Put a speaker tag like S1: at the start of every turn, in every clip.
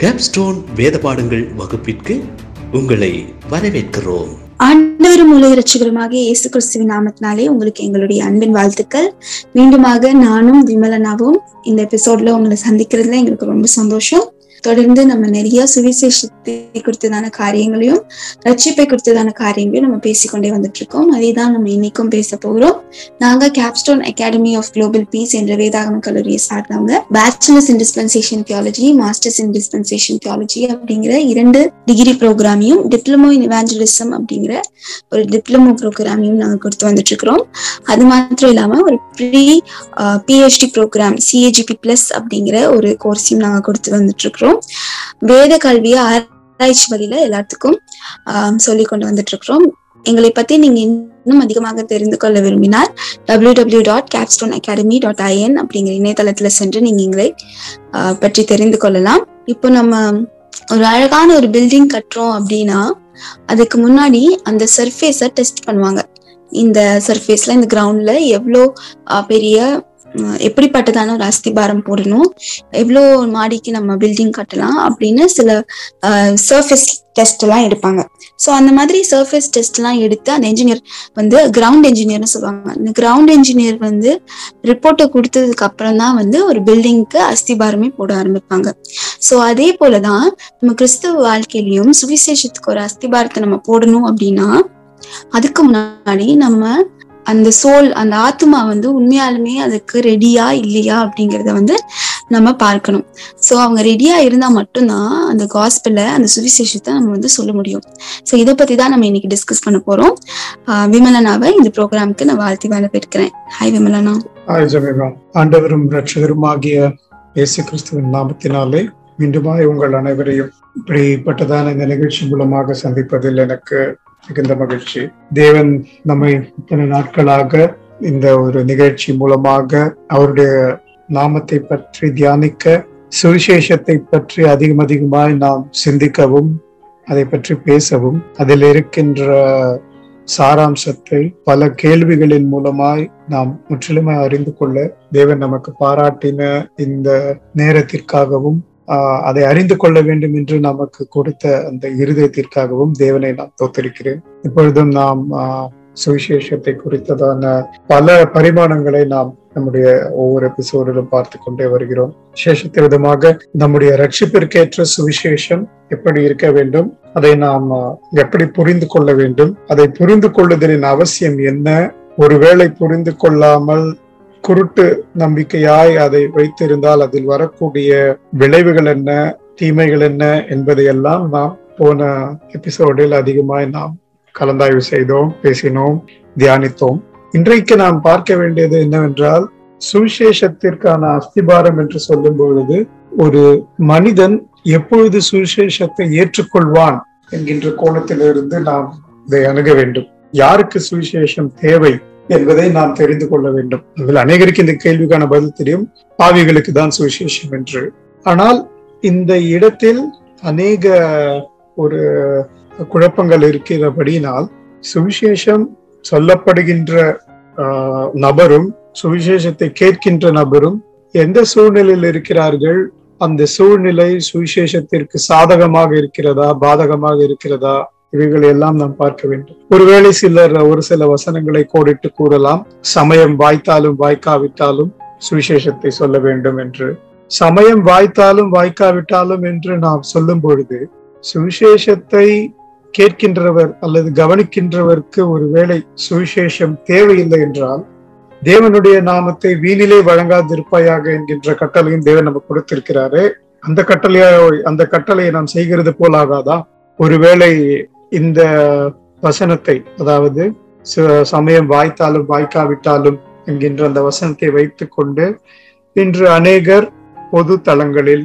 S1: Capstone வேத பாடங்கள் வகுப்பிற்கு உங்களை வரவேற்கிறோம்.
S2: ஆண்டவரும் உலக இயேசு கிறிஸ்துவின் நாமத்தினாலே உங்களுக்கு எங்களுடைய அன்பின் வாழ்த்துக்கள். மீண்டுமாக நானும் விமலனாவும் இந்த எபிசோட்ல உங்களை சந்திக்கிறதுல எங்களுக்கு ரொம்ப சந்தோஷம். தொடர்ந்து நம்ம நிறைய சுவிசேஷத்தை குறித்ததான காரியங்களையும் ரட்சிப்பை குறித்ததான காரியங்களையும் நம்ம பேசிக்கொண்டே வந்துட்டு இருக்கோம் அதே தான் நம்ம இன்னைக்கும் பேச போகிறோம் நாங்க Capstone Academy of Global Peace என்ற வேதாகம கல்லூரியை சார்ந்தவங்க bachelors in dispensation theology masters in dispensation theology அப்படிங்கிற இரண்டு டிகிரி ப்ரோக்ராமையும் டிப்ளமோ இன் இவாஞ்சலிசம் அப்படிங்கிற ஒரு டிப்ளமோ ப்ரோக்ராமையும் நாங்கள் கொடுத்து வந்துட்டு இருக்கிறோம் அது மாத்திரம் இல்லாம ஒரு pre PhD program CAGP plus அப்படிங்கிற ஒரு கோர்ஸையும் நாங்கள் கொடுத்து வந்துட்டு இருக்கிறோம் வேத கல்வியை ஆராய்ச்சி வழியில எல்லாத்துக்கும் சொல்லி கொண்டு வந்துட்டு இருக்கிறோம் எங்களை பத்தி நீங்க இன்னும் அதிகமாக தெரிந்து கொள்ள விரும்பினால் W W dot Capstone Academy dot IN அப்படிங்கிற இணையதளத்துல சென்று நீங்க எங்களை பற்றி தெரிந்து கொள்ளலாம். இப்போ நம்ம ஒரு அழகான ஒரு பில்டிங் கட்டுறோம் அப்படின்னா அதுக்கு முன்னாடி அந்த சர்ஃபேஸை டெஸ்ட் பண்ணுவாங்க. இந்த சர்ஃபேஸ்ல இந்த கிரவுண்ட்ல எவ்வளோ பெரிய எப்படிப்பட்டதான ஒரு அஸ்திபாரம் போடணும்? எவ்வளோ மாடிக்கு நம்ம பில்டிங் கட்டலாம் அப்படின்னு சில சர்ஃபேஸ் டெஸ்ட் எல்லாம் எடுப்பாங்க. ஸோ அந்த மாதிரி சர்ஃபேஸ் டெஸ்ட் எல்லாம் எடுத்து அந்த என்ஜினியர் வந்து கிரவுண்ட் என்ஜினியர்னு சொல்லுவாங்க. இந்த கிரவுண்ட் என்ஜினியர் வந்து ரிப்போர்ட்டை கொடுத்ததுக்கு அப்புறம் தான் வந்து ஒரு பில்டிங்க்கு அஸ்திபாரமே போட ஆரம்பிப்பாங்க. ஸோ அதே போலதான் நம்ம கிறிஸ்தவ வாழ்க்கையிலையும் சுவிசேஷத்துக்கு ஒரு அஸ்திபாரத்தை நம்ம போடணும் அப்படின்னா அதுக்கு முன்னாடி நம்ம அந்த சோல் அந்த ஆத்மா வந்து உண்மையாலுமே அதுக்கு ரெடியா இல்லையா அப்படிங்கிறத வந்து நம்ம பார்க்கணும். ஸோ அவங்க ரெடியா இருந்தா மட்டும்தான் அந்த காஸ்பிள அந்த சுவிசேஷத்தை நம்ம வந்து சொல்ல முடியும். ஸோ இதை பத்தி தான் நம்ம இன்னைக்கு டிஸ்கஸ் பண்ண போறோம். விமலனாவை இந்த ப்ரோக்ராமுக்கு நான் வாழ்த்தி வரவேற்கிறேன். ஹாய் விமலனா.
S3: ஹாய் ஜமீமா ஆண்டவரும் ரட்சகருமாகிய இயேசு கிறிஸ்துவின் நாமத்தினாலே மீண்டுமாய் உங்கள் அனைவரையும் இப்படிப்பட்டதான இந்த நிகழ்ச்சி மூலமாக சந்திப்பதில் எனக்கு மிகுந்த மகிழ்ச்சி. தேவன் நம்மை இத்தனை நாட்களாக இந்த ஒரு நிகழ்ச்சி மூலமாக அவருடைய நாமத்தை பற்றி தியானிக்க சுவிசேஷத்தை பற்றி அதிகம் அதிகமாய் நாம் சிந்திக்கவும் அதை பற்றி பேசவும் அதில் இருக்கின்ற சாராம்சத்தை பல கேள்விகளின் மூலமாய் நாம் முற்றிலுமாய் அறிந்து கொள்ள தேவன் நமக்கு பாராட்டின இந்த நேரத்திற்காகவும் அதை அறிந்து கொள்ள வேண்டும் என்று நமக்கு கொடுத்த அந்த இருதயத்திற்காகவும் தேவனை நான் தோத்தரிக்கிறேன். இப்பொழுதும் நாம் சுவிசேஷத்தை குறித்ததான பல பரிமாணங்களை நாம் நம்முடைய ஒவ்வொரு எபிசோடிலும் பார்த்து கொண்டே வருகிறோம். விசேஷத்தை விதமாக நம்முடைய ரட்சிப்பிற்கேற்ற சுவிசேஷம் எப்படி இருக்க வேண்டும் அதை நாம் எப்படி புரிந்து கொள்ள வேண்டும் அதை புரிந்து கொள்ளுதலின் அவசியம் என்ன ஒருவேளை புரிந்து கொள்ளாமல் குருட்டு நம்பிக்கையாய் அதை வைத்திருந்தால் அதில் வரக்கூடிய விளைவுகள் என்ன தீமைகள் என்ன என்பதையெல்லாம் நாம் போன எபிசோடில் அதிகமாய் நாம் கலந்தாய்வு செய்தோம் பேசினோம் தியானித்தோம். இன்றைக்கு நாம் பார்க்க வேண்டியது என்னவென்றால் சுவிசேஷத்திற்கான அஸ்திபாரம் என்று சொல்லும் பொழுது ஒரு மனிதன் எப்பொழுது சுவிசேஷத்தை ஏற்றுக்கொள்வான் என்கின்ற கோணத்திலிருந்து நாம் இதை அணுக வேண்டும். யாருக்கு சுவிசேஷம் தேவை? என்பதை நாம் தெரிந்து கொள்ள வேண்டும். அதில் அநேகருக்கு இந்த கேள்விக்கான பதில் தெரியும். பாவிகளுக்கு தான் சுவிசேஷம் என்று. ஆனால் இந்த இடத்தில் அநேக ஒரு குழப்பங்கள் இருக்கிறபடினால் சுவிசேஷம் சொல்லப்படுகின்ற நபரும் சுவிசேஷத்தை கேட்கின்ற நபரும் எந்த சூழ்நிலையில் இருக்கிறார்கள்? அந்த சூழ்நிலை சுவிசேஷத்திற்கு சாதகமாக இருக்கிறதா பாதகமாக இருக்கிறதா? இவைகளை எல்லாம் நாம் பார்க்க வேண்டும். ஒருவேளை சிலர் ஒரு சில வசனங்களை கோடிட்டு கூறலாம். சமயம் வாய்த்தாலும் வாய்க்காவிட்டாலும் சுவிசேஷத்தை சொல்ல வேண்டும் என்று. சமயம் வாய்த்தாலும் வாய்க்காவிட்டாலும் என்று நாம் சொல்லும் பொழுது சுவிசேஷத்தை கேட்கின்றவர் அல்லது கவனிக்கின்றவருக்கு ஒருவேளை சுவிசேஷம் தேவையில்லை என்றால் தேவனுடைய நாமத்தை வீணிலே வழங்காதிருப்பாயாக என்கின்ற கட்டளையும் தேவன் நமக்கு கொடுத்திருக்கிறாரு. அந்த கட்டளையா அந்த கட்டளையை நாம் செய்கிறது போலாகாதா? ஒருவேளை இந்த வசனத்தை அதாவது சமயம் வாய்த்தாலும் வாய்க்காவிட்டாலும் என்கின்ற அந்த வசனத்தை வைத்துக் கொண்டு இன்று அநேகர் பொது தளங்களில்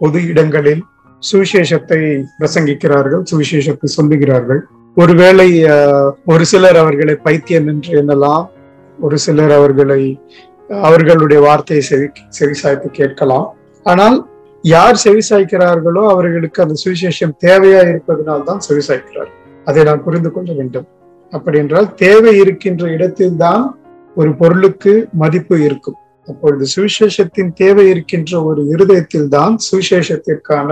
S3: பொது இடங்களில் சுவிசேஷத்தை பிரசங்கிக்கிறார்கள் சுவிசேஷத்தை சொல்லுகிறார்கள். ஒருவேளை ஒரு சிலர் அவர்களை பைத்தியம் என்று எண்ணலாம் ஒரு சிலர் அவர்களை அவர்களுடைய வார்த்தையை செவி செவிசாய்த்து கேட்கலாம். ஆனால் யார் செவிசாய்க்கிறார்களோ அவர்களுக்கு அந்த சுவிசேஷம் தேவையா இருப்பதனால் தான் செவிசாய்க்கிறார். அதை நாம் புரிந்து கொள்ள வேண்டும். அப்படி என்றால் தேவை இருக்கின்ற இடத்தில் தான் ஒரு பொருளுக்கு மதிப்பு இருக்கும். அப்பொழுது சுவிசேஷத்தின் தேவை இருக்கின்ற ஒரு இருதயத்தில் தான் சுவிசேஷத்திற்கான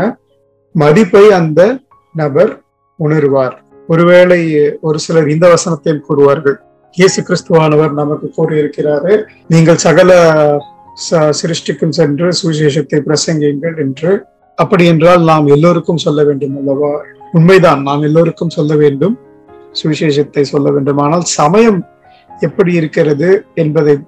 S3: மதிப்பை அந்த நபர் உணர்வார். ஒருவேளை ஒரு சிலர் இந்த வசனத்தில் கூறுவார்கள். இயேசு கிறிஸ்துவானவர் நமக்கு கூறியிருக்கிறாரு நீங்கள் சகல சிருஷ்டிக்கும் சென்று சுவிசேஷத்தை பிரசங்கியுங்கள் என்று. அப்படி என்றால் நாம் எல்லோருக்கும் சொல்ல வேண்டும் அல்லவா? உண்மைதான் நாம் எல்லோருக்கும் சொல்ல வேண்டும். சுவிசேஷத்தை சொல்ல வேண்டும் ஆனால் சமயம் எப்படி இருக்கிறது என்பதை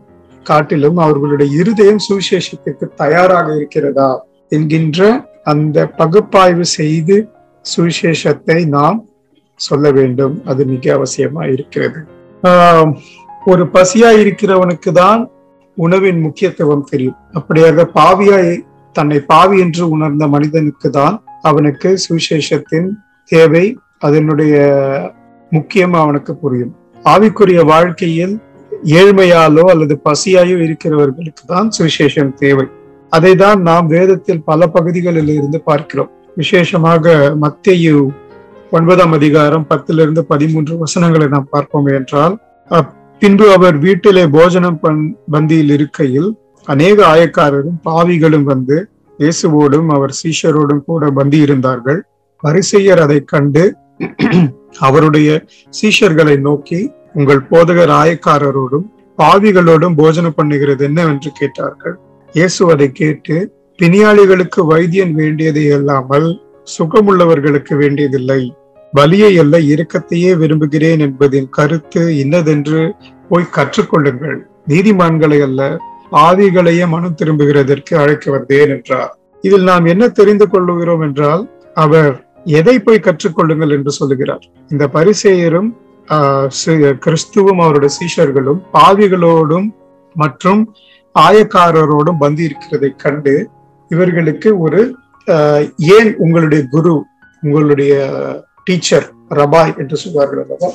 S3: காட்டிலும் அவர்களுடைய இருதயம் சுவிசேஷத்திற்கு தயாராக இருக்கிறதா என்கின்ற அந்த பகுப்பாய்வு செய்து சுவிசேஷத்தை நாம் சொல்ல வேண்டும். அது மிக அவசியமா இருக்கிறது. ஆஹ் ஒரு பசியா இருக்கிறவனுக்கு தான் உணவின் முக்கியத்துவம் தெரியும். அப்படியாக பாவியாய் தன்னை பாவி என்று உணர்ந்த மனிதனுக்கு தான் அவனுக்கு சுவிசேஷத்தின் தேவை அதனுடைய முக்கியம் அவனுக்கு புரியும். ஆவிக்குரிய வாழ்க்கையில் ஏழ்மையாலோ அல்லது பசியாயோ இருக்கிறவர்களுக்கு தான் சுவிசேஷம் தேவை. அதை தான் நாம் வேதத்தில் பல பகுதிகளில் இருந்து பார்க்கிறோம். விசேஷமாக மத்திய ஒன்பதாம் அதிகாரம் பத்திலிருந்து பதிமூன்று வசனங்களை நாம் பார்ப்போம் என்றால் அப்- பின்பு அவர் வீட்டிலே போஜனம் பண் பந்தியில் இருக்கையில் அநேக ஆயக்காரரும் பாவிகளும் வந்து இயேசுவோடும் அவர் சீஷரோடும் கூட பந்தி இருந்தார்கள் பரிசெயர் அதை கண்டு அவருடைய சீஷர்களை நோக்கி உங்கள் போதகர் ஆயக்காரரோடும் பாவிகளோடும் போஜனம் பண்ணுகிறது என்னவென்று கேட்டார்கள். இயேசு அதை கேட்டு பிணியாளிகளுக்கு வைத்தியன் வேண்டியதை அல்லாமல் சுகமுள்ளவர்களுக்கு வேண்டியதில்லை. வலியை அல்ல இரக்கத்தையே விரும்புகிறேன் என்பதின் கருத்து இன்னதென்று போய் கற்றுக்கொள்ளுங்கள். நீதிமான்களை அல்ல ஆவிகளையே மனம் திரும்புகிறதற்கு அழைக்க வந்தேன் என்றார். இதில் நாம் என்ன தெரிந்து கொள்ளுகிறோம் என்றால் அவர் எதை போய் கற்றுக்கொள்ளுங்கள் என்று சொல்லுகிறார். இந்த பரிசேயரும் ஆஹ், கிறிஸ்துவும் அவருடைய சீஷர்களும் பாவிகளோடும் மற்றும் ஆயக்காரரோடும் பந்தி இருக்கிறதை கண்டு இவர்களுக்கு ஒரு ஏன் உங்களுடைய குரு உங்களுடைய டீச்சர் ரபாய் என்று சொல்வார்கள் அல்லவா?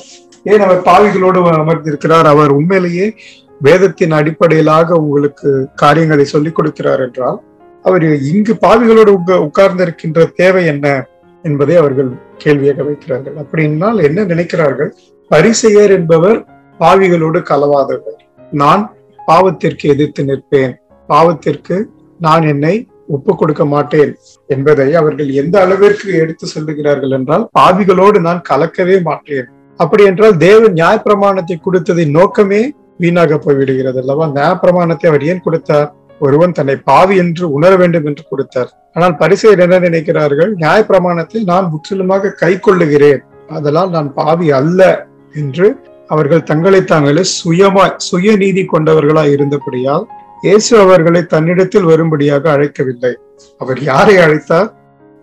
S3: ஏன் அவர் பாவிகளோடு அமர்ந்திருக்கிறார்? அவர் உண்மையிலேயே வேதத்தின் அடிப்படையிலாக உங்களுக்கு காரியங்களை சொல்லிக் கொடுக்கிறார் என்றால் அவர் இங்கு பாவிகளோடு உங்க உட்கார்ந்திருக்கின்ற தேவை என்ன என்பதை அவர்கள் கேள்வியாக வைக்கிறார்கள். அப்படின்னால் என்ன நினைக்கிறார்கள்? பரிசெயர் என்பவர் பாவிகளோடு கலவாதவர். நான் பாவத்திற்கு எதிர்த்து நிற்பேன். பாவத்திற்கு நான் என்னை ஒப்பு கொடுக்க மாட்டேன் என்பதை அவர்கள் எந்த அளவிற்கு எடுத்து சொல்லுகிறார்கள் என்றால் பாவிகளோடு நான் கலக்கவே மாட்டேன். அப்படி என்றால் தேவன் நியாயப்பிரமாணத்தை கொடுத்ததின் நோக்கமே வீணாக போய்விடுகிறது அல்லவா? நியாயப்பிரமாணத்தை அவர் ஏன் கொடுத்தார்? ஒருவன் தன்னை பாவி என்று உணர வேண்டும் என்று கொடுத்தார். ஆனால் பரிசையர் என்ன நினைக்கிறார்கள்? நியாயப்பிரமாணத்தை நான் முற்றிலுமாக கை கொள்ளுகிறேன். அதனால் நான் பாவி அல்ல என்று அவர்கள் தங்களை தாங்களே சுயமா சுயநீதி கொண்டவர்களாய் இருந்தபடியால் இயேசு அவர்களை தன்னிடத்தில் வரும்படியாக அழைக்கவில்லை. அவர் யாரை அழைத்தார்?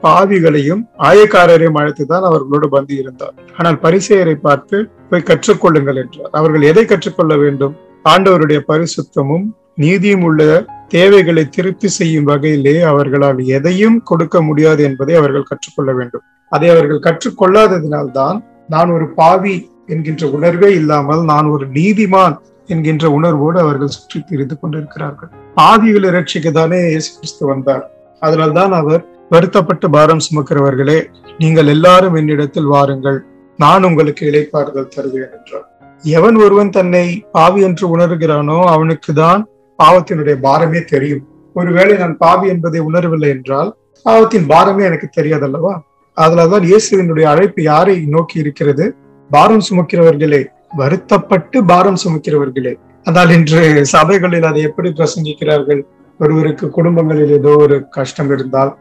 S3: பாவிகளையும் ஆயக்காரரையும் அழைத்துதான் அவர்களோடு பந்தி இருந்தார். ஆனால் பரிசெயரை பார்த்து போய் கற்றுக்கொள்ளுங்கள் என்றார். அவர்கள் எதை கற்றுக்கொள்ள வேண்டும்? ஆண்டவருடைய பரிசுத்தமும் நீதியும் உள்ள தேவைகளை திருப்தி செய்யும் வகையிலே அவர்களால் எதையும் கொடுக்க முடியாது என்பதை அவர்கள் கற்றுக்கொள்ள வேண்டும். அதை அவர்கள் கற்றுக்கொள்ளாததினால்தான் நான் ஒரு பாவி என்கின்ற உணர்வே இல்லாமல் நான் ஒரு நீதிமான் என்கின்ற உணர்வோடு அவர்கள் சுற்றி திரிந்து கொண்டிருக்கிறார்கள். பாவிகளை ரட்சிக்க தானே இயேசு கிறிஸ்து வந்தார். அதனால்தான் அவர் வருத்தப்பட்டு பாரம் சுமக்கிறவர்களே நீங்கள் எல்லாரும் என்னிடத்தில் வாருங்கள். நான் உங்களுக்கு இளைப்பாறுதல் தருவேன் என்றார். எவன் ஒருவன் தன்னை பாவி என்று உணர்கிறானோ அவனுக்கு தான் பாவத்தினுடைய பாரமே தெரியும். ஒருவேளை நான் பாவி என்பதை உணரவில்லை என்றால் பாவத்தின் பாரமே எனக்கு தெரியாதல்லவா? அதனால்தான் இயேசுவினுடைய அழைப்பு யாரை நோக்கி இருக்கிறது? பாரம் சுமக்கிறவர்களே வருத்தப்பட்டு பாரம் சுமக்கிறவர்களே. ஆனால் இன்று சபைகளில் அதை எப்படி பிரசங்கிக்கிறார்கள்? ஒருவருக்கு குடும்பங்களில் ஏதோ ஒரு கஷ்டம் இருந்தால்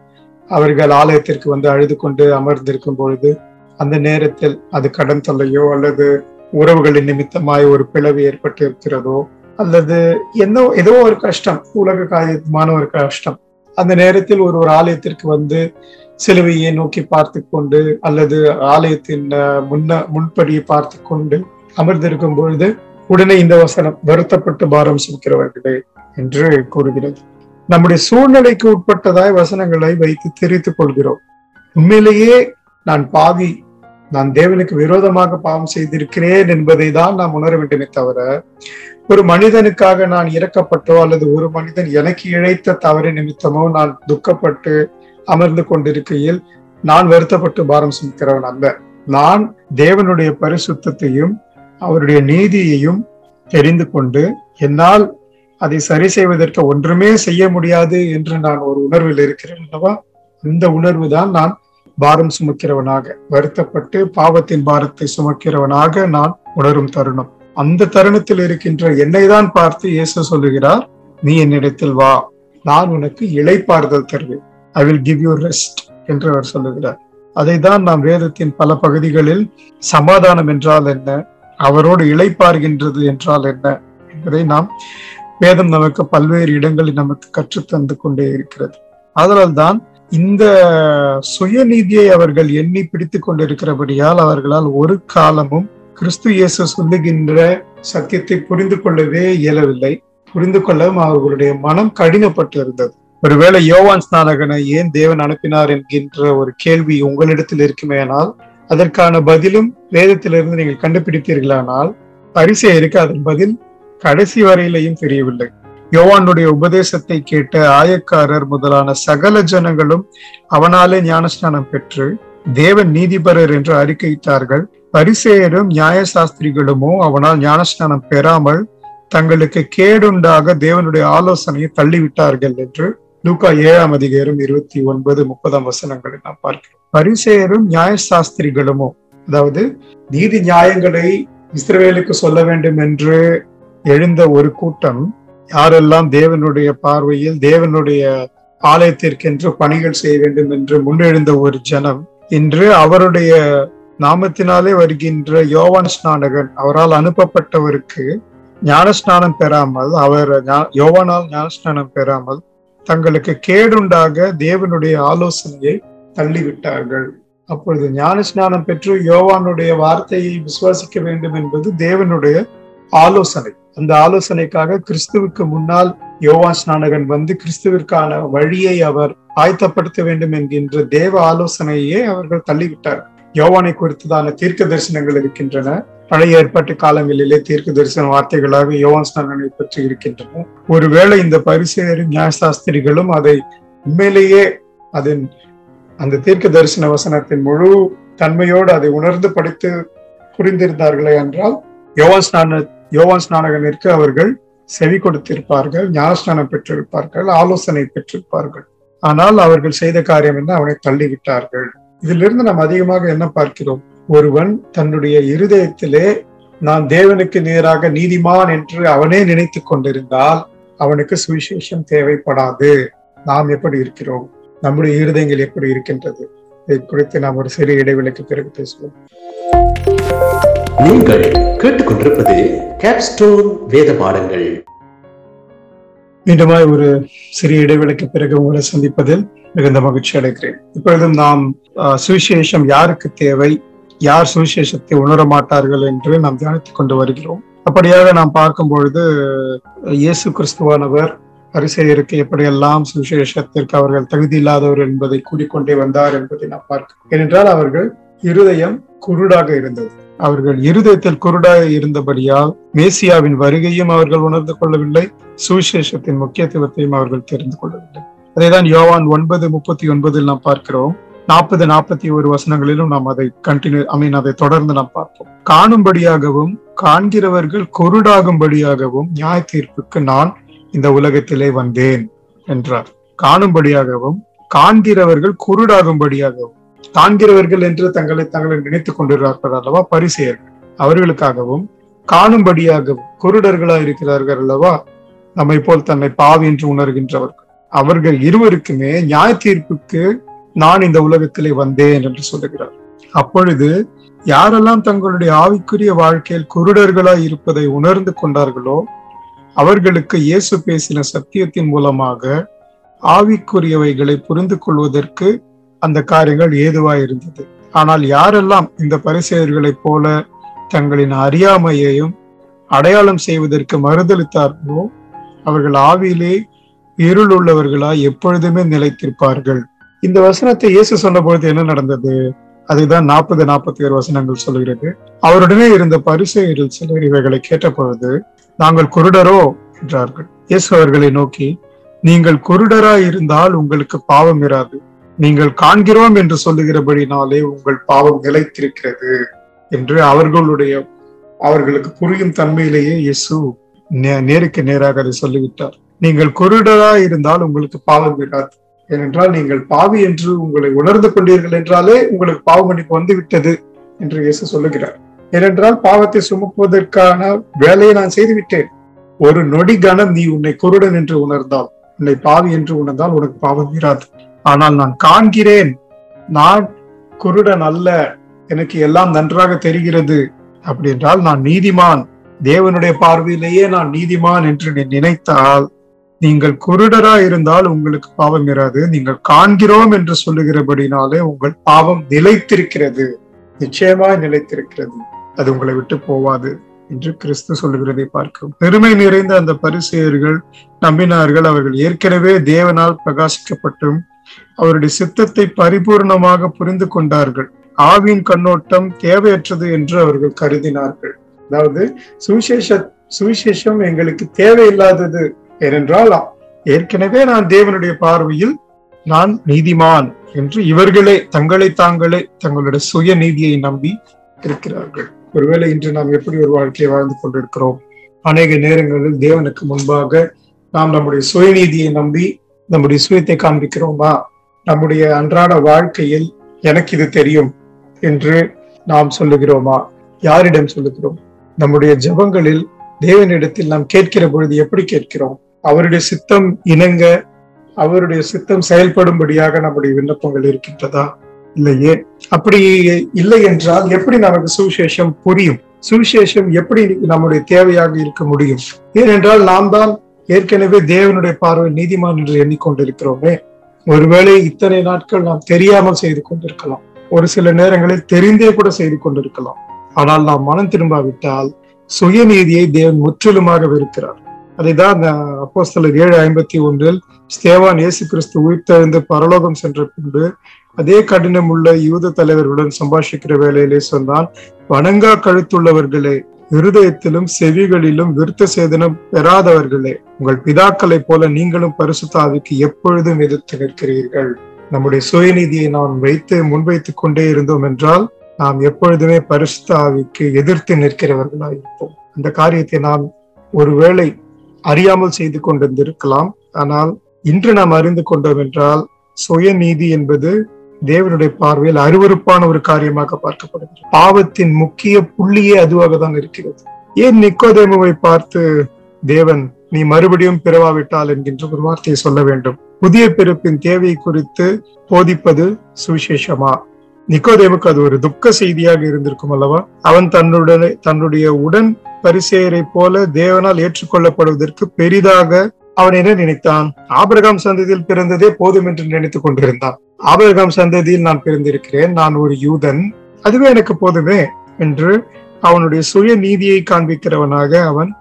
S3: அவர்கள் ஆலயத்திற்கு வந்து அழுது கொண்டு அமர்ந்திருக்கும் பொழுது அந்த நேரத்தில் அது கடன் தொல்லையோ அல்லது உறவுகளின் நிமித்தமாய் ஒரு பிளவு ஏற்பட்டு இருக்கிறதோ அல்லது என்ன ஏதோ ஒரு கஷ்டம் உலக காரியமான ஒரு கஷ்டம். அந்த நேரத்தில் ஒரு ஒரு ஆலயத்திற்கு வந்து சிலுவையை நோக்கி பார்த்து கொண்டு அல்லது ஆலயத்தின் முன்ன முன்படியை பார்த்து கொண்டு அமர்ந்திருக்கும் பொழுது உடனே இந்த வசனம் வருத்தப்பட்டு பாரம் சுமக்கிறவர்களே என்று கூறுகிறது. நம்முடைய சூழ்நிலைக்கு உட்பட்டதாய் வசனங்களை வைத்து தெரித்துக் கொள்கிறோம். உண்மையிலேயே நான் பாவி நான் தேவனுக்கு விரோதமாக பாவம் செய்திருக்கிறேன் என்பதை தான் நாம் உணர வேண்டுமே தவிர ஒரு மனிதனுக்காக நான் இறக்கப்பட்டோ அல்லது ஒரு மனிதன் எனக்கு இழைத்த தவறு நிமித்தமோ நான் துக்கப்பட்டு அமர்ந்து கொண்டிருக்கையில் நான் வருத்தப்பட்டு பாரம் சுமக்கிறவன் அல்ல. நான் தேவனுடைய பரிசுத்தையும் அவருடைய நீதியையும் தெரிந்து கொண்டு என்னால் அதை சரி செய்வதற்கு ஒன்றுமே செய்ய முடியாது என்று நான் ஒரு உணர்வில் இருக்கிறேன் அல்லவா? இந்த உணர்வு தான் நான் பாரம் சுமக்கிறவனாக வருத்தப்பட்டு பாவத்தின் பாரத்தை சுமக்கிறவனாக நான் உணரும் தருணம். அந்த தருணத்தில் இருக்கின்ற என்னை தான் பார்த்து இயேசு சொல்லுகிறார் நீ என்னிடத்தில் வா நான் உனக்கு இளைப்பாறுதல் தருவேன். I will give you rest என்று அவர் சொல்லுகிறார். அதை தான் நாம் வேதத்தின் பல பகுதிகளில் சமாதானம் என்றால் என்ன? அவரோடு இழைப்பார்கின்றது என்றால் என்ன என்பதை நாம் வேதம் நமக்கு பல்வேறு இடங்களில் நமக்கு கற்றுத்தந்து கொண்டே இருக்கிறது. அதனால்தான் இந்த சுயநீதியை அவர்கள் எண்ணி பிடித்துக் கொண்டிருக்கிறபடியால் அவர்களால் ஒரு காலமும் கிறிஸ்து இயேசு சொல்லுகின்ற சத்தியத்தை புரிந்து கொள்ளவே இயலவில்லை. புரிந்து கொள்ளவும் அவர்களுடைய மனம் கடினப்பட்டு இருந்தது ஒருவேளை யோவான் ஸ்நானகனை ஏன் தேவன் அனுப்பினார் என்கின்ற ஒரு கேள்வி உங்களிடத்தில் இருக்குமேனால் அதற்கான பதிலும் வேதத்திலிருந்து நீங்கள் கண்டுபிடித்தீர்களானால் பரிசெயருக்கு அதன் பதில். கடைசி வரையிலையும் தெரியவில்லை. யோவானுடைய உபதேசத்தை கேட்ட ஆயக்காரர் முதலான சகல ஜனங்களும் அவனாலே ஞானஸ்நானம் பெற்று தேவன் நீதிபரர் என்று அறிக்கையிட்டார்கள். பரிசேயரும் நியாயசாஸ்திரிகளுமோ அவனால் ஞானஸ்நானம் பெறாமல் தங்களுக்கு கேடுண்டாக தேவனுடைய ஆலோசனையை தள்ளிவிட்டார்கள் என்று லூக்கா ஏழாம் அதிகாரம் இருபத்தி ஒன்பது முப்பதாம் வசனங்களை நாம் பார்க்கிறோம். பரிசேரும் நியாயசாஸ்திரிகளுமோ? அதாவது நீதி நியாயங்களை இஸ்ரவேலுக்கு சொல்ல வேண்டும் என்று எழுந்த ஒரு கூட்டம் யாரெல்லாம் தேவனுடைய பார்வையில் தேவனுடைய ஆலயத்திற்கென்று பணிகள் செய்ய வேண்டும் என்று முன்னெழுந்த ஒரு ஜனம் இன்று அவருடைய நாமத்தினாலே வருகின்ற யோவான் ஸ்நானகன் அவரால் அனுப்பப்பட்டவருக்கு ஞானஸ்நானம் பெறாமல் அவர் யோவானால் ஞானஸ்நானம் பெறாமல் தங்களுக்கு கேடுண்டாக தேவனுடைய ஆலோசனையை தள்ளிவிட்டார்கள். அப்பொழுது ஞானஸ்நானம் பெற்று யோவானுடைய வார்த்தையை விசுவாசிக்க வேண்டும் என்பது தேவனுடைய ஆலோசனை. அந்த ஆலோசனைக்காக கிறிஸ்துவுக்கு முன்னால் யோவான் ஸ்நானகன் வந்து கிறிஸ்துவிற்கான வழியை அவர் ஆயத்தப்படுத்த வேண்டும் என்கின்ற தேவ ஆலோசனையே அவர்கள் தள்ளிவிட்டார். யோவானை குறித்ததான தீர்க்க தரிசனங்கள் இருக்கின்றன. பழைய ஏற்பாட்டு காலங்களிலே தீர்க்க தரிசன வார்த்தைகளாக யோவான் ஸ்நானனை பற்றி இருக்கின்றன. ஒருவேளை இந்த பரிசேரும் நியாயசாஸ்திரிகளும் அதை உண்மையிலேயே அதன் அந்த தீர்க்க தரிசன வசனத்தின் முழு தன்மையோடு அதை உணர்ந்து படித்து புரிந்திருந்தார்களே என்றால் யோவான் ஸ்நான யோவான் ஸ்நானகனிற்கு அவர்கள் செவி கொடுத்திருப்பார்கள் ஞானஸ்நானம் பெற்றிருப்பார்கள் ஆலோசனை பெற்றிருப்பார்கள். ஆனால் அவர்கள் செய்த காரியம் என்ன? அவனை தள்ளிவிட்டார்கள். இதிலிருந்து நாம் அதிகமாக என்ன பார்க்கிறோம்? ஒருவன் தன்னுடைய இருதயத்திலே நான் தேவனுக்கு நேராக நீதிமான் என்று அவனே நினைத்து கொண்டிருந்தால் அவனுக்கு சுவிசேஷம் தேவைப்படாது. நாம் எப்படி இருக்கிறோம்? நம்முடைய இருதயங்கள் எப்படி இருக்கின்றது? இதை குறித்து நாம் ஒரு சிறிய இடைவெளிக்கு பிறகு பேசுவோம்.
S1: நீங்கள் கேட்டுக்கொண்டிருப்பது கேப்ஸ்டோன் வேத பாடங்கள்.
S3: மீண்டுமாய் ஒரு சிறிய இடைவெளிக்கு பிறகு உங்களை சந்திப்பதில் மிகுந்த மகிழ்ச்சி அடைகிறேன். இப்பொழுதும் நாம் சுவிசேஷம் யாருக்கு தேவை? யார் சுவிசேஷத்தை உணர மாட்டார்கள் என்று நாம் தியானித்துக் கொண்டு வருகிறோம். அப்படியாக நாம் பார்க்கும் பொழுது இயேசு கிறிஸ்துவானவர் பரிசெயருக்கு எப்படியெல்லாம் சுவிசேஷத்திற்கு அவர்கள் தகுதி இல்லாதவர் என்பதை கூறிக்கொண்டே வந்தார் என்பதை நாம் பார்க்கிறோம். ஏனென்றால் அவர்கள் இருதயம் குருடாக இருந்தது. அவர்கள் இருதயத்தில் குருடாக இருந்தபடியால் மேசியாவின் வருகையும் அவர்கள் உணர்ந்து கொள்ளவில்லை சுவிசேஷத்தின் முக்கியத்துவத்தையும் அவர்கள் தெரிந்து கொள்ளவில்லை. அதைதான் யோவான் ஒன்பது முப்பத்தி ஒன்பதில் நாம் பார்க்கிறோம். நாற்பது நாற்பத்தி ஒரு வசனங்களிலும் நாம் அதை கண்டினியூ ஐ மீன் அதை தொடர்ந்து நாம் பார்ப்போம். காணும்படியாகவும் காண்கிறவர்கள் குருடாகும்படியாகவும் நியாய தீர்ப்புக்கு நான் இந்த உலகத்திலே வந்தேன் என்றார். காணும்படியாகவும் காண்கிறவர்கள் குருடாகும்படியாகவும் காண்கிறவர்கள் என்று தங்களை தங்களை நினைத்துக் கொண்டிருக்கிறார்கள் அல்லவா பரிசெயர்கள்? அவர்களுக்காகவும் காணும்படியாகவும் குருடர்களா இருக்கிறார்கள் அல்லவா? நம்மை போல் தன்னை பாவி என்று உணர்கின்றவர்கள். அவர்கள் இருவருக்குமே நியாய தீர்ப்புக்கு நான் இந்த உலகத்திலே வந்தேன் என்று சொல்லுகிறார். அப்பொழுது யாரெல்லாம் தங்களுடைய ஆவிக்குரிய வாழ்க்கையில் குருடர்களாய் இருப்பதை உணர்ந்து கொண்டார்களோ அவர்களுக்கு இயேசு பேசின சத்தியத்தின் மூலமாக ஆவிக்குரியவைகளை புரிந்து கொள்வதற்கு அந்த காரியங்கள் ஏதுவாக இருந்தது. ஆனால் யாரெல்லாம் இந்த பரிசெயர்களைப் போல தங்களின் அறியாமையையும் அடையாளம் செய்வதற்கு மறுதளித்தார்களோ அவர்கள் ஆவியிலே இருள் உள்ளவர்களாய் எப்பொழுதுமே நிலைத்திருப்பார்கள். இந்த வசனத்தை இயேசு சொன்ன பொழுது என்ன நடந்தது? அதுதான் நாற்பது நாற்பத்தி ஏழு வசனங்கள் சொல்கிறது அவருடனே இருந்த பரிசெயரில் சிலர் இவைகளை கேட்டபொழுது நாங்கள் குருடரோ? என்றார்கள். இயேசு அவர்களை நோக்கி நீங்கள் குருடராய் இருந்தால் உங்களுக்கு பாவம் இராது. நீங்கள் காண்கிறோம் என்று சொல்லுகிறபடினாலே உங்கள் பாவம் நிலைத்திருக்கிறது. என்று அவர்களுடைய அவர்களுக்கு புரியும் தன்மையிலேயே இயேசு நே- நேருக்கு நேராக அதை சொல்லிவிட்டார். நீங்கள் குருடரா இருந்தால் உங்களுக்கு பாவம் இராது. ஏனென்றால் நீங்கள் பாவி என்று உங்களை உணர்ந்து கொண்டீர்கள் என்றாலே உங்களுக்கு பாவ மன்னிப்பு வந்து விட்டது என்று இயேசு சொல்லுகிறார். ஏனென்றால் பாவத்தை சுமக்குவதற்கான வேலையை நான் செய்துவிட்டேன் ஒரு நொடி கணம் நீ உன்னை குருடன் என்று உணர்ந்தால் உன்னை பாவி என்று உணர்ந்தால் உனக்கு பாவம் இராது ஆனால் நான் காண்கிறேன் நான் குருடன் அல்ல எனக்கு எல்லாம் நன்றாக தெரிகிறது. அப்படி என்றால் நான் நீதிமான் தேவனுடைய பார்வையிலேயே நான் நீதிமான் என்று நீ நினைத்தால் நீங்கள் குருடரா இருந்தால் உங்களுக்கு பாவம் இராது. நீங்கள் காண்கிறோம் என்று சொல்லுகிறபடினாலே உங்கள் பாவம் நிலைத்திருக்கிறது. நிச்சயமாய் நிலைத்திருக்கிறது. அது உங்களை விட்டு போவாது என்று கிறிஸ்து சொல்லுகிறதை பார்க்கும் பெருமை நிறைந்த அந்த பரிசெயர்கள் நம்பினார்கள். அவர்கள் ஏற்கனவே தேவனால் பிரகாசிக்கப்பட்டும் அவருடைய சித்தத்தை பரிபூர்ணமாக புரிந்து கொண்டார்கள். ஆவியின் கண்ணோட்டம் தேவையற்றது என்று அவர்கள் கருதினார்கள். அதாவது சுவிசேஷ சுவிசேஷம் எங்களுக்கு தேவையில்லாதது. ஏனென்றால் ஏற்கனவே நான் தேவனுடைய பார்வையில் நான் நீதிமான் என்று இவர்களே தங்களை தாங்களே தங்களுடைய சுய நீதியை நம்பி இருக்கிறார்கள். ஒருவேளை இன்று நாம் எப்படி ஒரு வாழ்க்கையை வாழ்ந்து கொண்டிருக்கிறோம்? அநேக நேரங்களில் தேவனுக்கு முன்பாக நாம் நம்முடைய சுயநீதியை நம்பி நம்முடைய சுயத்தை காண்பிக்கிறோமா? நம்முடைய அன்றாட வாழ்க்கையில் எனக்கு இது தெரியும் என்று நாம் சொல்லுகிறோமா? யாரிடம் சொல்லுகிறோம்? நம்முடைய ஜெபங்களில் தேவனிடத்தில் நாம் கேட்கிற பொழுது எப்படி கேட்கிறோம்? அவருடைய சித்தம் இணங்க அவருடைய சித்தம் செயல்படும்படியாக நம்முடைய விண்ணப்பங்கள் இருக்கின்றதா? இல்லையே? அப்படி இல்லை என்றால் எப்படி நமக்கு சுவிசேஷம் புரியும்? சுவிசேஷம் எப்படி நம்முடைய தேவையாக இருக்க முடியும்? ஏனென்றால் நாம் தான் ஏற்கனவே தேவனுடைய பார்வை நீதிமான் என்று எண்ணிக்கொண்டிருக்கிறோமே. ஒருவேளை இத்தனை நாட்கள் நாம் தெரியாமல் செய்து கொண்டிருக்கலாம். ஒரு சில நேரங்களில் தெரிந்தே கூட செய்து கொண்டிருக்கலாம். ஆனால் நாம் மனம் திரும்பாவிட்டால் சுயநீதியை தேவன் முற்றிலுமாக வெறுக்கிறார். அதைதான் அப்போஸ்தலர் ஏழு ஐம்பத்தி ஒன்றில் ஸ்தேவான் இயேசு கிறிஸ்து உயிர்த்தெழுந்து பரலோகம் சென்ற பின்பு அதே கடினம் உள்ள யூத தலைவர்களுடன் சம்பாஷிக்கிற வேலையிலே சொன்னான் வணங்கா கழுத்துள்ளவர்களே இருதயத்திலும் செவிகளிலும் விருத்த சேதனம் பெறாதவர்களே உங்கள் பிதாக்களை போல நீங்களும் பரிசுத்தாவிக்கு எப்பொழுதும் எதிர்த்து நிற்கிறீர்கள். நம்முடைய சுயநிதியை நாம் வைத்து முன்வைத்துக் கொண்டே இருந்தோம் என்றால் நாம் எப்பொழுதுமே பரிசுத்தாவிக்கு எதிர்த்து நிற்கிறவர்களாக இருப்போம். அந்த காரியத்தை நாம் ஒருவேளை அறியாமல் செய்து கொண்டிருந்திருக்கலாம். ஆனால் இன்று நாம் அறிந்து கொண்டோம் என்றால் சுயநீதி என்பது தேவனுடைய பார்வையில் அருவறுப்பான ஒரு காரியமாக பார்க்கப்படுகிறது. பாவத்தின் முக்கிய புள்ளியே அதுவாக தான் இருக்கிறது. ஏன் நிக்கோதேமுவை பார்த்து தேவன் நீ மறுபடியும் பிறவாவிட்டால் என்கின்ற ஒரு வார்த்தையை சொல்ல வேண்டும். புதிய பிறப்பின் தேவை குறித்து போதிப்பது சுவிசேஷமா? நிக்கோதேமுக்கு அது ஒரு துக்க செய்தியாக இருந்திருக்கும் அல்லவா? அவன் தன்னுடைய தன்னுடைய உடன் பரிசெயரை போல தேவனால் ஏற்றுக்கொள்ளப்படுவதற்கு பெரிதாக அவன் என்ன நினைத்தான்? ஆபிரகாம் சந்ததியில் பிறந்ததே போதும் என்று நினைத்துக் கொண்டிருந்தான். ஆபிரகாம் சந்ததியில் நான் பிறந்திருக்கிறேன் நான் ஒரு யூதன் அதுவே எனக்கு போதுமே என்று அவனுடைய சுய நீதியை காண்பிக்கிறவனாக அவன்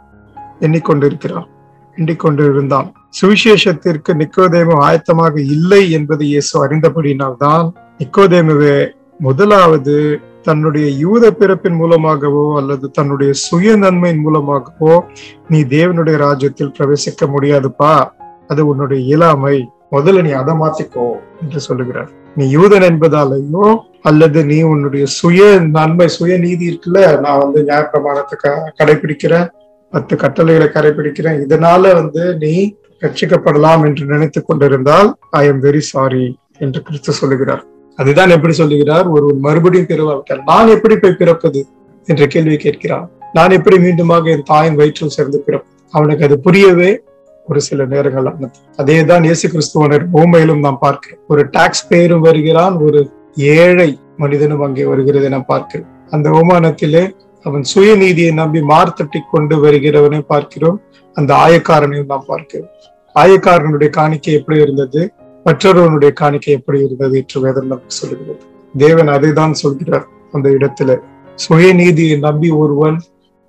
S3: எண்ணிக்கொண்டிருக்கிறான் எண்ணிக்கொண்டிருந்தான். சுவிசேஷத்திற்கு நிக்கோதேவம் ஆயத்தமாக இல்லை என்பதை இயேசு அறிந்தபடினால்தான் நிக்கோதேமுவே முதலாவது தன்னுடைய யூத பிறப்பின் மூலமாகவோ அல்லது தன்னுடைய சுய நன்மையின் மூலமாகவோ நீ தேவனுடைய ராஜ்யத்தில் பிரவேசிக்க முடியாதுப்பா. அது உன்னுடைய இயலாமை. முதல்ல நீ அதை மாத்திக்கோ என்று சொல்லுகிறார். நீ யூதன் என்பதாலேயோ அல்லது நீ உன்னுடைய சுய நன்மை சுய நீதி இருக்குல்ல? நான் வந்து நியாயப்பிரமாணத்தை க கடைபிடிக்கிறேன். பத்து கட்டளைகளை கடைபிடிக்கிறேன். இதனால வந்து நீ ரட்சிக்கப்படலாம் என்று நினைத்து கொண்டிருந்தால் ஐ எம் வெரி சாரி என்று கிறிஸ்து சொல்லுகிறார். அதுதான் எப்படி சொல்லுகிறார்? ஒருவர் மறுபடியும் பிறவாவிட்டார் நான் எப்படி போய் பிறப்பது? என்ற கேள்வி கேட்கிறான். நான் எப்படி மீண்டுமாக என் தாயின் வயிற்றில் சேர்ந்து பிறப்பது? அவனுக்கு அது புரியவே ஒரு சில நேரங்கள் ஆனது. அதே தான் இயேசு கிறிஸ்துவனர் ஓமையிலும் நாம் பார்க்கிறோம். ஒரு டாக்ஸ் பேரும் வருகிறான் ஒரு ஏழை மனிதனும் அங்கே வருகிறதை நாம் பார்க்கிறோம். அந்த ஓமானத்திலே அவன் சுயநீதியை நம்பி மார்த்தட்டி கொண்டு வருகிறவனை பார்க்கிறோம். அந்த ஆயக்காரனையும் நாம் பார்க்கிறோம். ஆயக்காரனுடைய காணிக்கை எப்படி இருந்தது? மற்றொருவனுடைய காணிக்கை எப்படி இருந்தது என்று வேதம் நமக்கு சொல்லுகிறது தேவன் அதை தான் சொல்கிறார் அந்த இடத்துல. சுயநீதியை நம்பி ஒருவன்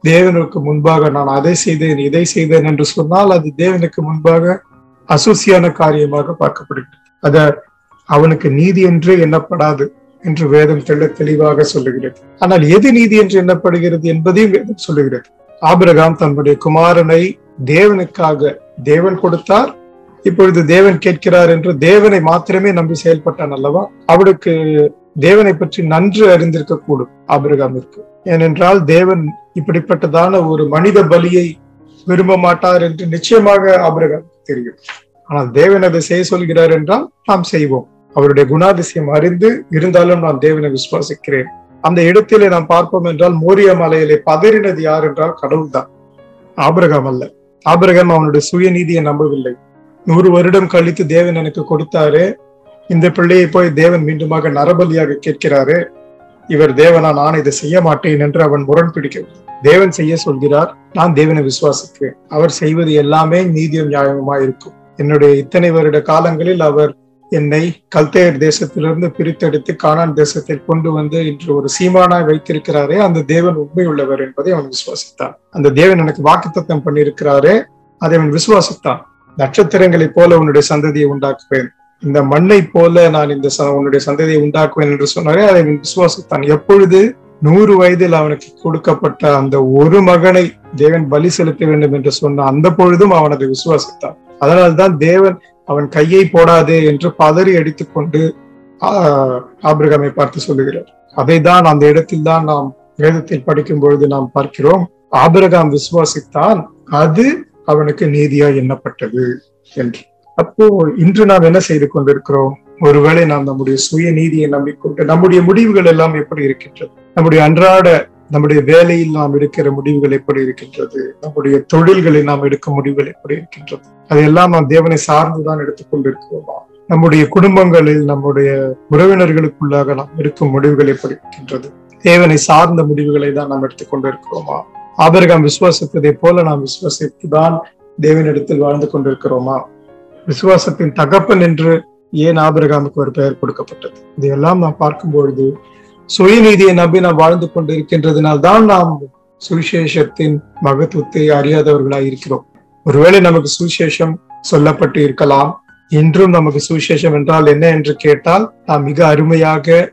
S3: தேவனுக்கு முன்பாக நான் அதை செய்தேன் இதை செய்தேன் என்று சொன்னால் அது தேவனுக்கு முன்பாக அசூசியான காரியமாக பார்க்கப்படுகிறது. அத அவனுக்கு நீதி என்றே எண்ணப்படாது என்று வேதம் தெள்ள தெளிவாக சொல்லுகிறது. ஆனால் எது நீதி என்று எண்ணப்படுகிறது என்பதையும் வேதம் சொல்லுகிறது. ஆபிரகாம் தன்னுடைய குமாரனை தேவனுக்காக தேவன் கொடுத்தார் இப்பொழுது தேவன் கேட்கிறார் என்று தேவனை மாத்திரமே நம்பி செயல்பட்டான் அல்லவா? அவளுக்கு தேவனை பற்றி நன்று அறிந்திருக்க கூடும் ஆபிரகாமிற்கு. ஏனென்றால் தேவன் இப்படிப்பட்டதான ஒரு மனித பலியை விரும்ப மாட்டார் என்று நிச்சயமாக ஆபிரகாம் தெரியும். ஆனால் தேவன் அதை செய்ய சொல்கிறார் என்றால் நாம் செய்வோம். அவருடைய குணாதிசயம் அறிந்து இருந்தாலும் நான் தேவனை விசுவாசிக்கிறேன். அந்த இடத்திலே நாம் பார்ப்போம் என்றால் மோரிய மலையிலே பதறினது யார் என்றால் கடவுள்தான். ஆபிரகாம் அல்ல. ஆபிரகாம் அவனுடைய சுயநீதியை நம்பவில்லை. நூறு வருடம் கழித்து தேவன் எனக்கு கொடுத்தாரு. இந்த பிள்ளையை போய் தேவன் மீண்டுமாக நரபலியாக கேட்கிறாரு. இவர் தேவனா நான் இதை செய்ய மாட்டேன் என்று அவன் முரண் பிடிக்கவில்லை தேவன் செய்ய சொல்கிறார். நான் தேவனை விசுவாசிக்கிறேன் அவர் செய்வது எல்லாமே நீதியும் நியாயமா இருக்கும். என்னுடைய இத்தனை வருட காலங்களில் அவர் என்னை கல்தேயர் தேசத்திலிருந்து பிரித்தெடுத்து கானான் தேசத்தில் கொண்டு வந்து இன்று ஒரு சீமானாய் வைத்திருக்கிறாரே அந்த தேவன் உண்மை உள்ளவர் என்பதை அவன் விசுவாசித்தான். அந்த தேவன் எனக்கு வாக்குத்தத்தம் பண்ணியிருக்கிறாரே அதை அவன் விசுவாசித்தான். நட்சத்திரங்களைப் போல உன்னுடைய சந்ததியை உண்டாக்குவேன். இந்த மண்ணை போல நான் இந்த ச- உன்னுடைய சந்ததியை உண்டாக்குவேன் என்று சொன்னாரே அதை விசுவாசித்தான். எப்பொழுது? நூறு வயதில் அவனுக்கு கொடுக்கப்பட்ட அந்த ஒரு மகனை தேவன் பலி செலுத்த வேண்டும் என்று சொன்ன அந்த பொழுதும் அவன் அதை விசுவாசித்தான். அதனால்தான் தேவன் அவன் கையை போடாதே என்று பதறி அடித்துக்கொண்டு ஆஹ், ஆபிரகாமை பார்த்து சொல்லுகிறார். அதை தான் அந்த இடத்தில் தான் நாம் வேதத்தில் படிக்கும் பொழுது நாம் பார்க்கிறோம். ஆபிரகாம் விசுவாசித்தான். அது அவனுக்கு நீதியா எண்ணப்பட்டது என்று. அப்போ இன்று நாம் என்ன செய்து கொண்டிருக்கிறோம்? ஒருவேளை நாம் நம்முடைய சுய நீதியை நம்பிக்கொண்டு நம்முடைய முடிவுகள் எல்லாம் எப்படி இருக்கின்றது? நம்முடைய அன்றாட நம்முடைய வேலையில் நாம் எடுக்கிற முடிவுகள் எப்படி இருக்கின்றது? நம்முடைய தொழில்களில் நாம் எடுக்கும் முடிவுகள் எப்படி இருக்கின்றது? அதையெல்லாம் நாம் தேவனை சார்ந்துதான் எடுத்துக்கொண்டிருக்கிறோமா நம்முடைய குடும்பங்களில் நம்முடைய உறவினர்களுக்குள்ளாக நாம் எடுக்கும் முடிவுகள் எப்படி இருக்கின்றது? தேவனை சார்ந்த முடிவுகளை தான் நாம் எடுத்துக்கொண்டிருக்கிறோமா ஆபிரகாம் விசுவாசித்ததை போல நாம் விசுவாசித்துதான் தேவனிடத்தில் வாழ்ந்து கொண்டிருக்கிறோமா? விசுவாசத்தின் தகப்பன் என்று ஏன் ஆபிரகாமுக்கு ஒரு பெயர் கொடுக்கப்பட்டது? இதையெல்லாம் நாம் பார்க்கும் பொழுது சுயநீதியை நம்பி நாம் வாழ்ந்து கொண்டிருக்கின்றதுனால் தான் நாம் சுவிசேஷத்தின் மகத்துவத்தை அறியாதவர்களாய் இருக்கிறோம். ஒருவேளை நமக்கு சுவிசேஷம் சொல்லப்பட்டு இருக்கலாம். இன்றும் நமக்கு சுவிசேஷம் என்றால் என்ன என்று கேட்டால் நாம் மிக அருமையாக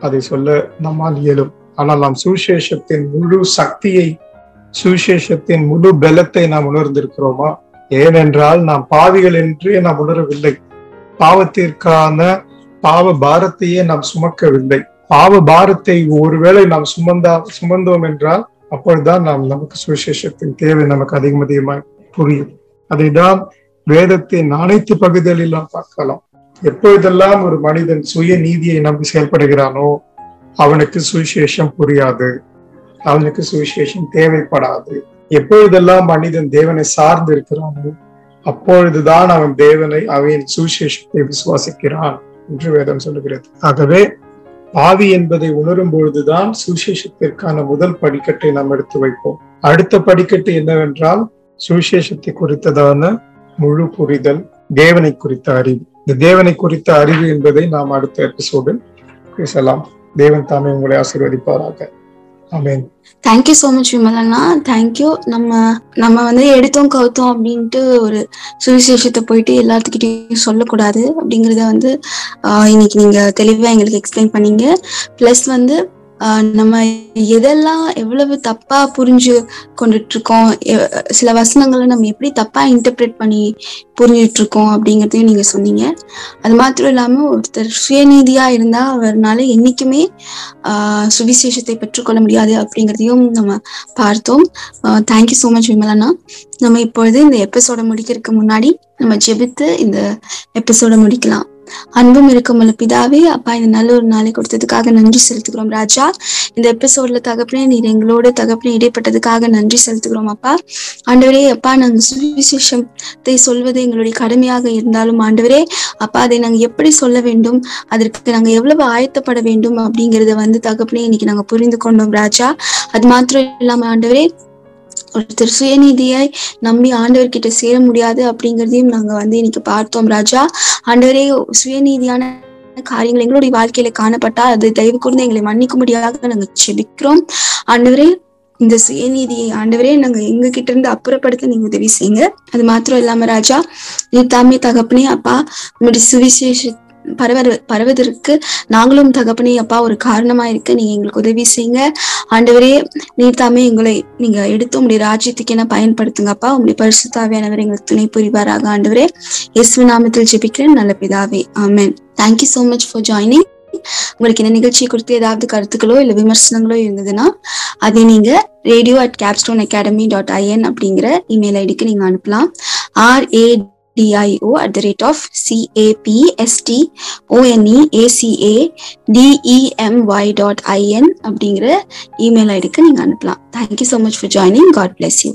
S3: அதை சொல்ல நம்மால் இயலும். ஆனால் நாம் சுவிசேஷத்தின் முழு சக்தியை சுவிசேஷத்தின் முழு பலத்தை நாம் உணர்ந்திருக்கிறோமா? ஏனென்றால் நாம் பாவிகள் என்றே நாம் உணரவில்லை. பாவத்திற்கான பாவ பாரத்தையே நாம் சுமக்கவில்லை. பாவ பாரத்தை ஒருவேளை நாம் சுமந்தா சுமந்தோம் என்றால் அப்பொழுதுதான் நாம் நமக்கு சுவிசேஷத்தின் தேவை நமக்கு அதிகம் அதிகமாய் புரியும். அதைதான் வேதத்தின் அனைத்து பகுதிகளில் நாம் பார்க்கலாம். எப்பொழுதெல்லாம் ஒரு மனிதன் சுய நீதியை நம்பி செயல்படுகிறானோ அவனுக்கு சுவிசேஷம் புரியாது. அவனுக்கு சுவிசேஷம் தேவைப்படாது. எப்பொழுதெல்லாம் மனிதன் தேவனை சார்ந்து இருக்கிறானோ அப்பொழுதுதான் அவன் தேவனை அவன் சுவிசேஷத்தை விசுவாசிக்கிறான் என்று வேதம் சொல்லுகிறது. ஆகவே பாவி என்பதை உணரும் பொழுதுதான் சுவிசேஷத்திற்கான முதல் படிக்கட்டை நாம் எடுத்து வைப்போம். அடுத்த படிக்கட்டு என்னவென்றால் சுவிசேஷத்தை குறித்ததான முழு புரிதல் தேவனை குறித்த அறிவு. இந்த தேவனை குறித்த அறிவு என்பதை நாம் அடுத்த எபிசோடில் பேசலாம். தேவன் தாமே உங்களை ஆசீர்வதிப்பாராக.
S2: தேங்க்யூ ஸோ மச் விமலண்ணா. தேங்க்யூ நம்ம நம்ம வந்து எடுத்தோம் கவுத்தோம் அப்படின்ட்டு ஒரு சுவிசேஷத்தை போயிட்டு எல்லாத்துக்கிட்டையும் சொல்லக்கூடாது அப்படிங்கிறத வந்து ஆஹ் இன்னைக்கு நீங்க தெளிவா எங்களுக்கு எக்ஸ்பிளைன் பண்ணீங்க. ப்ளஸ் வந்து நம்ம எதெல்லாம் எவ்வளவு தப்பா புரிஞ்சு கொண்டுட்டு இருக்கோம் சில வசனங்களை நம்ம எப்படி தப்பா இன்டர்பிரேட் பண்ணி புரிஞ்சுட்டு இருக்கோம் அப்படிங்கறதையும் நீங்க சொன்னீங்க. அது மாத்திரம் இல்லாம ஒருத்தர் சுயநீதியா இருந்தா அவர்னால என்னைக்குமே ஆஹ் சுவிசேஷத்தை பெற்றுக்கொள்ள முடியாது அப்படிங்கிறதையும் நம்ம பார்த்தோம். தேங்க்யூ ஸோ மச் விமலண்ணா. நம்ம இப்பொழுது இந்த எபிசோட முடிக்கிறதுக்கு முன்னாடி நம்ம ஜெபித்து இந்த எபிசோட முடிக்கலாம். அன்பும் இருக்கும் உள்ள பிதாவே அப்பா இந்த நல்ல ஒரு நாளை கொடுத்ததுக்காக நன்றி செலுத்துகிறோம் ராஜா. இந்த எபிசோட்ல தகப்பனே நீர் எங்களோட தகப்பனே இடைப்பட்டதுக்காக நன்றி செலுத்துகிறோம் அப்பா. ஆண்டவரே அப்பா நாங்க சுவிசேஷத்தை சொல்வது எங்களுடைய கடமையாக இருந்தாலும் ஆண்டவரே அப்பா அதை நாங்க எப்படி சொல்ல வேண்டும்? அதற்கு நாங்க எவ்வளவு ஆயத்தப்பட வேண்டும்? அப்படிங்கறத வந்து தகப்பனே இன்னைக்கு நாங்க புரிந்து கொண்டோம் ராஜா. அது மாத்திரம் இல்லாம ஆண்டவரே ஒருத்தர் சுயநீதியை நம்பி ஆண்டவர்கிட்ட சேர முடியாது அப்படிங்கறதையும் நாங்க வந்து இன்னைக்கு பார்த்தோம் ராஜா. ஆண்டவரே சுயநீதியான காரியங்கள் எங்களுடைய வாழ்க்கையில காணப்பட்டா அது தயவு கூர்ந்து எங்களை மன்னிக்க முடியாத நாங்க செபிக்கிறோம். ஆண்டவரே இந்த சுயநீதியை ஆண்டவரே நாங்க எங்க கிட்ட இருந்து அப்புறப்படுத்த நீங்க உதவி செய்யுங்க. அது மாத்திரம் இல்லாம ராஜா நீ தாமே தகப்பனே அப்பா உங்களுடைய சுவிசேஷ பரவ பரவதற்கு நாங்களும் தகப்பனே அப்பா ஒரு காரணமா இருக்கு நீங்க எங்களுக்கு உதவி செய்யுங்க. ஆண்டவரே நீர் தாமே எங்களை நீங்க எடுத்து உங்களுடைய ராஜ்யத்துக்கு என்ன பயன்படுத்துங்கப்பா உங்களுடைய பரிசுத்தாவியானவர் எங்களுக்கு துணை புரிவாராக ஆண்டவரே. இயேசு நாமத்தில் ஜெபிக்கிறேன். நல்ல பிதாவே. ஆமேன். Thank you so much for joining உங்களுக்கு இந்த நிகழ்ச்சி குறித்து ஏதாவது கருத்துக்களோ இல்லை விமர்சனங்களோ இருந்ததுன்னா அதை நீங்க radio at Capstone Academy dot IN அப்படிங்கிற இமெயில் ஐடிக்கு நீங்க அனுப்பலாம். RA DIO at the rate of CAPST ONE ACA DEMY dot IN அப்படிங்கிற இமெயில் ஐடிக்கு நீங்கள் அனுப்பலாம். Thank you so much for joining God bless you